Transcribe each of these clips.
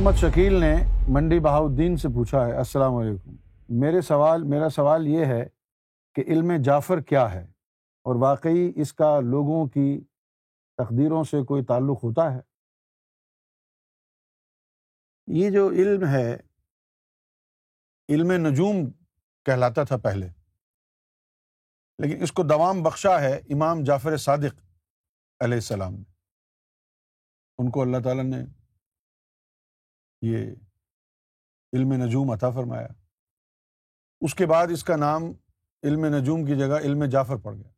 محمد شکیل نے منڈی بہاؤدین سے پوچھا ہے، السلام علیکم۔ میرے سوال، میرا سوال یہ ہے کہ علم جعفر کیا ہے؟ اور واقعی اس کا لوگوں کی تقدیروں سے کوئی تعلق ہوتا ہے؟ یہ جو علم ہے، علم نجوم کہلاتا تھا پہلے۔ لیکن اس کو دوام بخشا ہے امام جعفر صادق علیہ السلام نے۔ ان کو اللہ تعالیٰ نے یہ علم نجوم عطا فرمایا۔ اس کے بعد اس کا نام علم نجوم کی جگہ علم جعفر پڑ گیا۔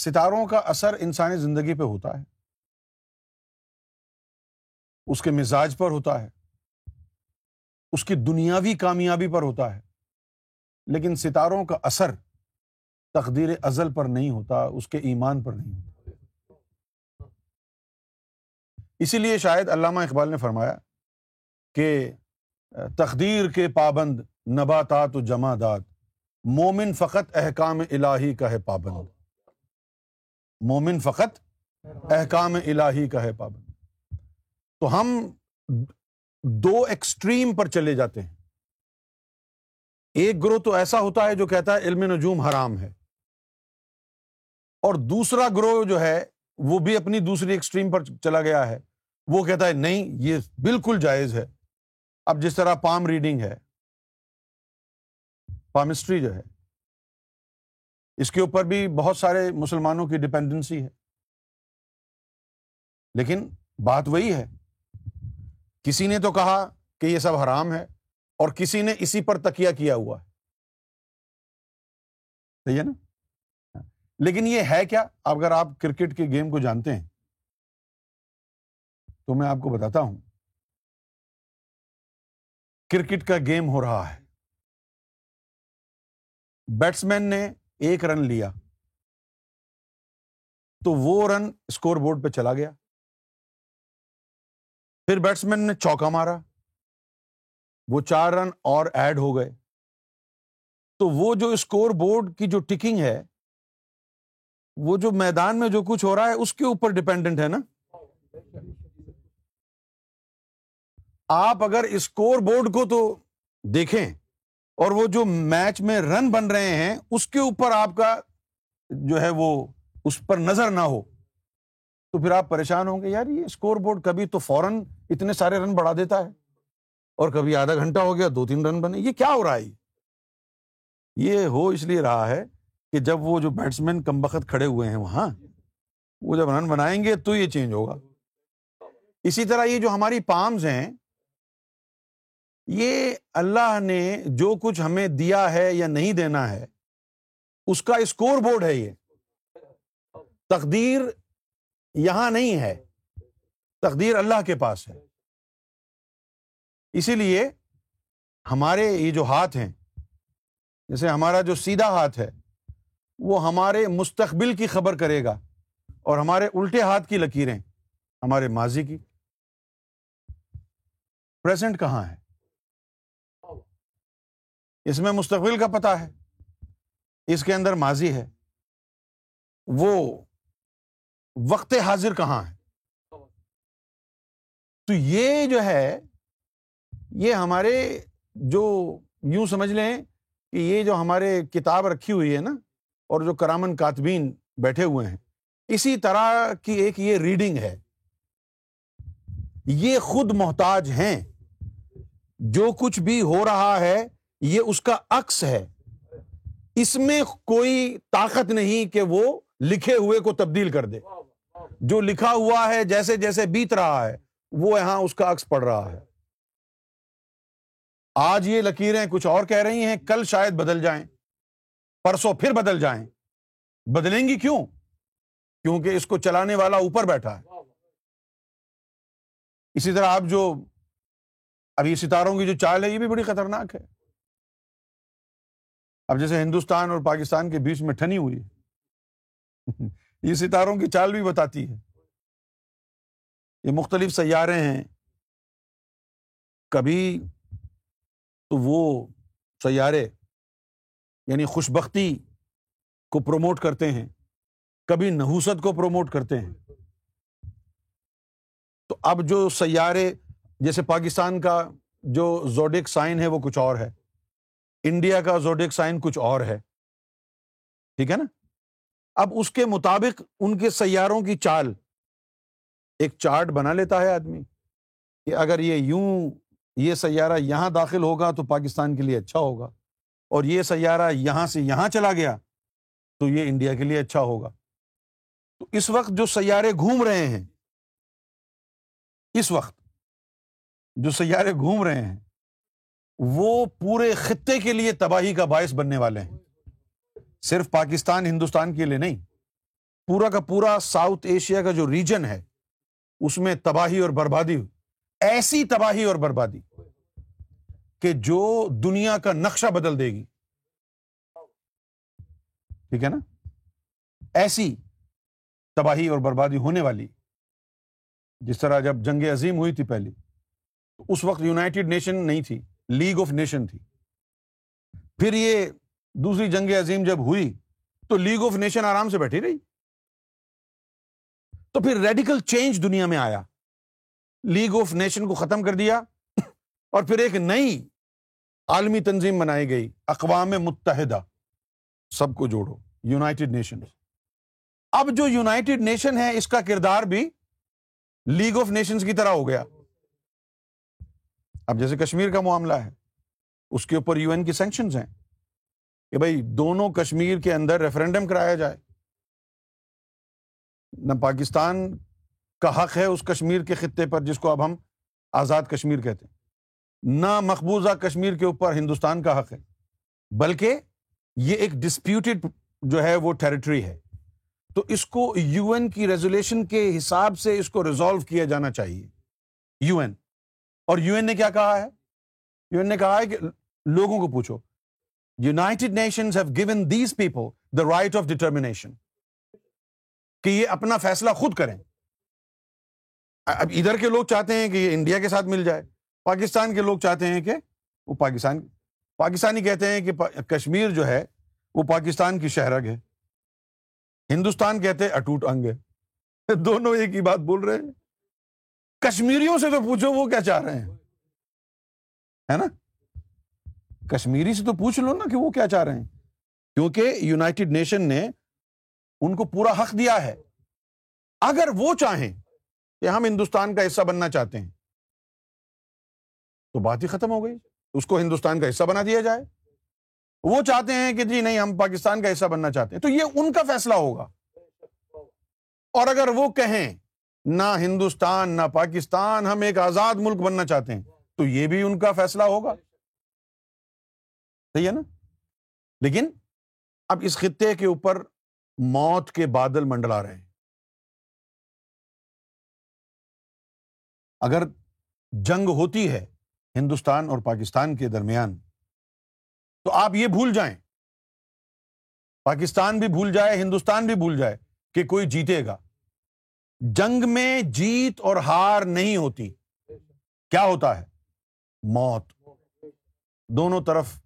ستاروں کا اثر انسانی زندگی پہ ہوتا ہے۔ اس کے مزاج پر ہوتا ہے۔ اس کی دنیاوی کامیابی پر ہوتا ہے۔ لیکن ستاروں کا اثر تقدیر ازل پر نہیں ہوتا، اس کے ایمان پر نہیں ہوتا۔ اسی لیے شاید علامہ اقبال نے فرمایا کہ تقدیر کے پابند نباتات و جمادات، مومن فقط احکام الہی کا ہے پابند۔ مومن فقط احکام الہی کا ہے پابند۔ تو ہم دو ایکسٹریم پر چلے جاتے ہیں۔ ایک گروہ تو ایسا ہوتا ہے جو کہتا ہے علم نجوم حرام ہے۔ اور دوسرا گروہ جو ہے وہ بھی اپنی دوسری ایکسٹریم پر چلا گیا ہے۔ وہ کہتا ہے، نہیں، یہ بالکل جائز ہے۔ اب جس طرح پام ریڈنگ ہے پامسٹری جو ہے، اس کے اوپر بھی بہت سارے مسلمانوں کی ڈپینڈنسی ہے۔ لیکن بات وہی ہے، کسی نے تو کہا کہ یہ سب حرام ہے اور کسی نے اسی پر تکیا کیا ہوا ہے۔ صحیح ہے نا؟ لیکن یہ ہے کیا؟ اگر آپ کرکٹ کے گیم کو جانتے ہیں، تو میں آپ کو بتاتا ہوں، کرکٹ کا گیم ہو رہا ہے۔ بیٹسمین نے ایک رن لیا، تو وہ رن اسکور بورڈ پہ چلا گیا۔ پھر بیٹسمین نے چوکا مارا، وہ چار رن اور ایڈ ہو گئے۔ تو وہ جو اسکور بورڈ کی جو ٹکنگ ہے وہ جو میدان میں جو کچھ ہو رہا ہے، اس کے اوپر ڈپینڈنٹ ہے نا؟ آپ اگر اسکور بورڈ کو تو دیکھیں اور وہ جو میچ میں رن بن رہے ہیں، اس کے اوپر آپ کا جو ہے وہ اس پر نظر نہ ہو۔ تو پھر آپ پریشان ہوں گے، یار یہ اسکور بورڈ کبھی تو فوراً اتنے سارے رن بڑھا دیتا ہے اور کبھی آدھا گھنٹہ ہو گیا، دو تین رن بنے۔ یہ کیا ہو رہا ہے؟ یہ ہو اس لیے رہا ہے کہ جب وہ جو بیٹسمین کم بخت کھڑے ہوئے ہیں وہاں، وہ جب رن بنائیں گے تو یہ چینج ہوگا۔ اسی طرح یہ جو ہماری پامز ہیں، یہ اللہ نے جو کچھ ہمیں دیا ہے یا نہیں دینا ہے، اس کا اسکور بورڈ ہے یہ۔ تقدیر یہاں نہیں ہے، تقدیر اللہ کے پاس ہے۔ اسی لیے ہمارے یہ جو ہاتھ ہیں، جیسے ہمارا جو سیدھا ہاتھ ہے وہ ہمارے مستقبل کی خبر کرے گا اور ہمارے الٹے ہاتھ کی لکیریں، ہمارے ماضی کی۔ پریزنٹ کہاں ہے؟ اس میں مستقبل کا پتا ہے۔ اس کے اندر ماضی ہے۔ وہ وقت حاضر کہاں ہے؟ تو یہ جو ہے، یہ ہمارے جو یوں سمجھ لیں کہ یہ جو ہمارے کتاب رکھی ہوئی ہے نا اور جو کرامن کاتبین بیٹھے ہوئے ہیں، اسی طرح کی ایک یہ ریڈنگ ہے۔ یہ خود محتاج ہیں۔ جو کچھ بھی ہو رہا ہے، یہ اس کا عکس ہے۔ اس میں کوئی طاقت نہیں کہ وہ لکھے ہوئے کو تبدیل کر دے۔ جو لکھا ہوا ہے، جیسے جیسے بیت رہا ہے، وہ یہاں اس کا عکس پڑ رہا ہے۔ آج یہ لکیریں کچھ اور کہہ رہی ہیں، کل شاید بدل جائیں۔ پرسوں پھر بدل جائیں۔ بدلیں گی کیوں؟ کیونکہ اس کو چلانے والا اوپر بیٹھا ہے۔ اسی طرح آپ جو ابھی ستاروں کی جو چال ہے، یہ بھی بڑی خطرناک ہے۔ اب جیسے ہندوستان اور پاکستان کے بیچ میں ٹھنی ہوئی یہ ستاروں کی چال بھی بتاتی ہے۔ یہ مختلف سیارے ہیں۔ کبھی تو وہ سیارے یعنی خوش بختی کو پروموٹ کرتے ہیں، کبھی نحوست کو پروموٹ کرتے ہیں۔ تو اب جو سیارے، جیسے پاکستان کا جو زوڈک سائن ہے، وہ کچھ اور ہے۔ انڈیا کا زوڈک سائن کچھ اور ہے۔ ٹھیک ہے نا؟ اب اس کے مطابق ان کے سیاروں کی چال۔ ایک چارٹ بنا لیتا ہے آدمی کہ اگر یہ یوں، یہ سیارہ یہاں داخل ہوگا تو پاکستان کے لیے اچھا ہوگا۔ اور یہ سیارہ یہاں سے یہاں چلا گیا تو یہ انڈیا کے لیے اچھا ہوگا۔ تو اس وقت جو سیارے گھوم رہے ہیں، اس وقت جو سیارے گھوم رہے ہیں، وہ پورے خطے کے لیے تباہی کا باعث بننے والے ہیں۔ صرف پاکستان، ہندوستان کے لیے نہیں، پورا کا پورا ساؤتھ ایشیا کا جو ریجن ہے، اس میں تباہی اور بربادی ایسی تباہی اور بربادی۔ کہ جو دنیا کا نقشہ بدل دے گی۔ ٹھیک ہے نا؟ ایسی تباہی اور بربادی ہونے والی، جس طرح جب جنگ عظیم ہوئی تھی پہلی، تو اس وقت یوناٹیڈ نیشن نہیں تھی، لیگ آف نیشن تھی۔ پھر یہ دوسری جنگ عظیم جب ہوئی، تو لیگ آف نیشن آرام سے بیٹھی رہی۔ تو پھر ریڈیکل چینج دنیا میں آیا۔ لیگ آف نیشن کو ختم کر دیا اور پھر ایک نئی عالمی تنظیم بنائی گئی، اقوام متحدہ، سب کو جوڑو یوناٹیڈ نیشن اب جو یوناٹیڈ نیشن ہے اس کا کردار بھی لیگ آف نیشنز کی طرح ہو گیا۔ اب جیسے کشمیر کا معاملہ ہے، اس کے اوپر یو این کی سینکشنز ہیں کہ بھائی دونوں کشمیر کے اندر ریفرنڈم کرایا جائے۔ نہ پاکستان کا حق ہے اس کشمیر کے خطے پر، جس کو اب ہم آزاد کشمیر کہتے ہیں۔ نہ مقبوضہ کشمیر کے اوپر ہندوستان کا حق ہے، بلکہ یہ ایک ڈسپیوٹیڈ جو ہے وہ ٹیریٹری ہے۔ تو اس کو یو این کی ریزولیشن کے حساب سے اس کو ریزالو کیا جانا چاہیے۔ یو این اور یو این نے کیا کہا ہے؟ یو این نے کہا ہے کہ لوگوں کو پوچھو United Nations have given these people the right of determination کہ یہ اپنا فیصلہ خود کریں۔ اب ادھر کے لوگ چاہتے ہیں کہ یہ انڈیا کے ساتھ مل جائے۔ پاکستان کے لوگ چاہتے ہیں کہ وہ پاکستان، پاکستانی کہتے ہیں کہ کشمیر جو ہے وہ پاکستان کی شہرگ ہے۔ ہندوستان کہتے اٹوٹ انگ ہے۔ دونوں ایک ہی بات بول رہے ہیں۔ کشمیریوں سے تو پوچھو وہ کیا چاہ رہے ہیں۔ ہے نا؟ کشمیری سے تو پوچھ لو نا کہ وہ کیا چاہ رہے ہیں۔ کیونکہ یوناٹیڈ نیشن نے ان کو پورا حق دیا ہے۔ اگر وہ چاہیں کہ ہم ہندوستان کا حصہ بننا چاہتے ہیں تو بات ہی ختم ہو گئی۔ اس کو ہندوستان کا حصہ بنا دیا جائے۔ وہ چاہتے ہیں کہ جی نہیں، ہم پاکستان کا حصہ بننا چاہتے ہیں۔ تو یہ ان کا فیصلہ ہوگا۔ اور اگر وہ کہیں، نہ ہندوستان، نہ پاکستان، ہم ایک آزاد ملک بننا چاہتے ہیں، تو یہ بھی ان کا فیصلہ ہوگا۔ صحیح ہے نا؟ لیکن اب اس خطے کے اوپر موت کے بادل منڈلا رہے ہیں۔ اگر جنگ ہوتی ہے ہندوستان اور پاکستان کے درمیان۔ تو آپ یہ بھول جائیں۔ پاکستان بھی بھول جائے، ہندوستان بھی بھول جائے کہ کوئی جیتے گا۔ جنگ میں جیت اور ہار نہیں ہوتی۔ کیا ہوتا ہے؟ موت۔ دونوں طرف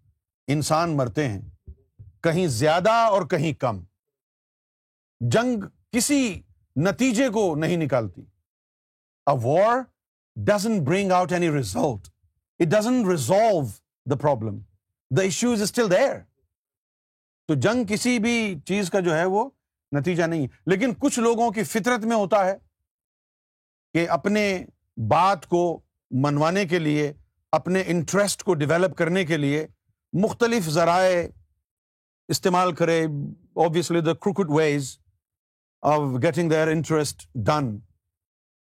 انسان مرتے ہیں۔ کہیں زیادہ اور کہیں کم۔ جنگ کسی نتیجے کو نہیں نکالتی۔ A war doesn't bring out any result it doesn't resolve the problem the issue is still there تو جنگ کسی بھی چیز کا جو ہے وہ نتیجہ نہیں. لیکن کچھ لوگوں کی فطرت میں ہوتا ہے کہ اپنے بات کو منوانے کے لیے، اپنے انٹرسٹ کو ڈیولپ کرنے کے لیے مختلف ذرائع استعمال کرے obviously the cricket ways of getting their interest done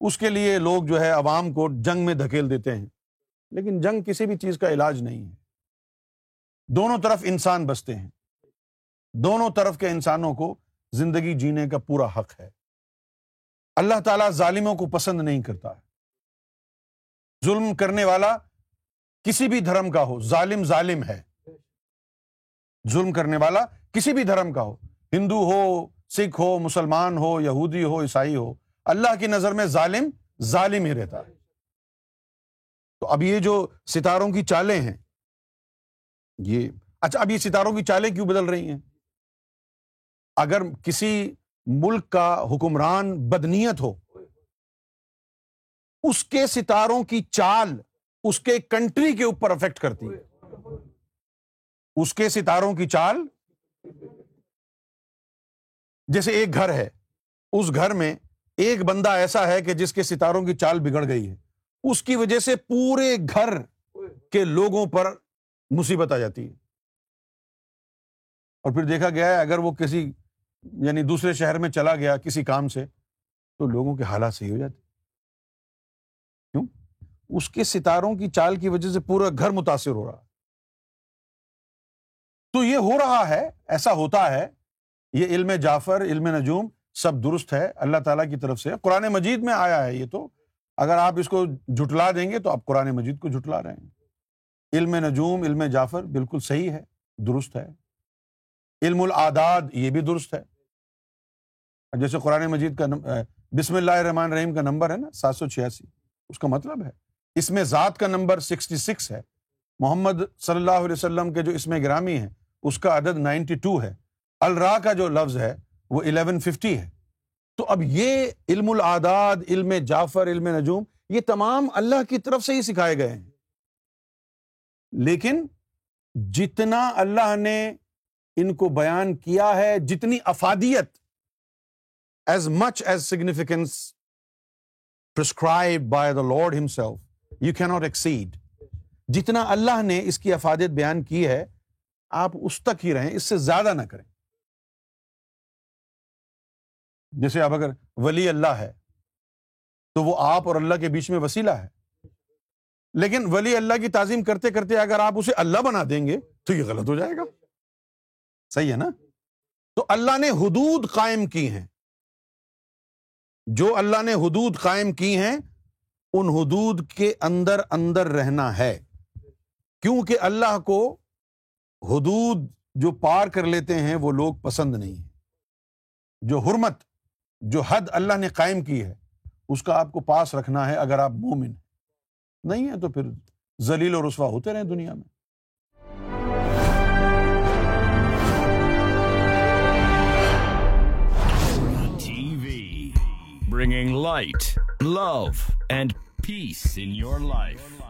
اس کے لیے لوگ جو ہے عوام کو جنگ میں دھکیل دیتے ہیں۔ لیکن جنگ کسی بھی چیز کا علاج نہیں ہے۔ دونوں طرف انسان بستے ہیں۔ دونوں طرف کے انسانوں کو زندگی جینے کا پورا حق ہے۔ اللہ تعالیٰ ظالموں کو پسند نہیں کرتا ہے۔ ظلم کرنے والا کسی بھی دھرم کا ہو، ظالم ظالم ہے۔ ظلم کرنے والا کسی بھی دھرم کا ہو، ہندو ہو، سکھ ہو، مسلمان ہو، یہودی ہو، عیسائی ہو، اللہ کی نظر میں ظالم ظالم ہی رہتا ہے۔ تو اب یہ جو ستاروں کی چالیں ہیں، یہ اچھا اب یہ ستاروں کی چالیں کیوں بدل رہی ہیں؟ اگر کسی ملک کا حکمران بدنیت ہو، اس کے ستاروں کی چال اس کے کنٹری کے اوپر افیکٹ کرتی ہے۔ اس کے ستاروں کی چال، جیسے ایک گھر ہے، اس گھر میں ایک بندہ ایسا ہے کہ جس کے ستاروں کی چال بگڑ گئی ہے۔ اس کی وجہ سے پورے گھر کے لوگوں پر مصیبت آ جاتی ہے۔ اور پھر دیکھا گیا ہے، اگر وہ کسی یعنی دوسرے شہر میں چلا گیا کسی کام سے، تو لوگوں کے حالات صحیح ہو جاتے کیوں؟ اس کے ستاروں کی چال کی وجہ سے پورا گھر متاثر ہو رہا تو یہ ہو رہا ہے، ایسا ہوتا ہے، یہ علم جعفر، علم نجوم سب درست ہے۔ اللہ تعالیٰ کی طرف سے، قرآن مجید میں آیا ہے یہ تو۔ اگر آپ اس کو جھٹلا دیں گے تو آپ قرآن مجید کو جھٹلا رہے ہیں۔ علم نجوم، علم جعفر بالکل صحیح ہے، درست ہے۔ علم العداد یہ بھی درست ہے۔ جیسے قرآن مجید کا بسم اللہ الرحمن رحیم کا نمبر ہے نا، سات سو چھیاسی۔ اس کا مطلب ہے، اس میں ذات کا نمبر سکسٹی سکس ہے۔ محمد صلی اللہ علیہ وسلم کے جو اس میں گرامی ہے اس کا عدد نائنٹی ٹو ہے۔ الرا کا جو لفظ ہے، وہ الیون ففٹی ہے۔ تو اب یہ علم العداد علم جعفر، علم نجوم، یہ تمام اللہ کی طرف سے ہی سکھائے گئے ہیں۔ لیکن جتنا اللہ نے ان کو بیان کیا ہے، جتنی افادیت as much as significance prescribe by the Lord himself you can not exceed جتنا اللہ نے اس کی افادیت بیان کی ہے، آپ اس تک ہی رہیں، اس سے زیادہ نہ کریں۔ جیسے اب اگر ولی اللہ ہے، تو وہ آپ اور اللہ کے بیچ میں وسیلہ ہے۔ لیکن ولی اللہ کی تعظیم کرتے کرتے اگر آپ اسے اللہ بنا دیں گے، تو یہ غلط ہو جائے گا۔ صحیح ہے نا؟ تو اللہ نے حدود قائم کی ہیں۔ جو اللہ نے حدود قائم کی ہیں، ان حدود کے اندر اندر رہنا ہے۔ کیونکہ اللہ کو حدود جو پار کر لیتے ہیں، وہ لوگ پسند نہیں ہیں۔ جو حرمت جو حد اللہ نے قائم کی ہے، اس کا آپ کو پاس رکھنا ہے اگر آپ مومن نہیں ہے تو پھر ذلیل اور رسوا ہوتے رہے دنیا میں۔ Bringing light love and peace in your life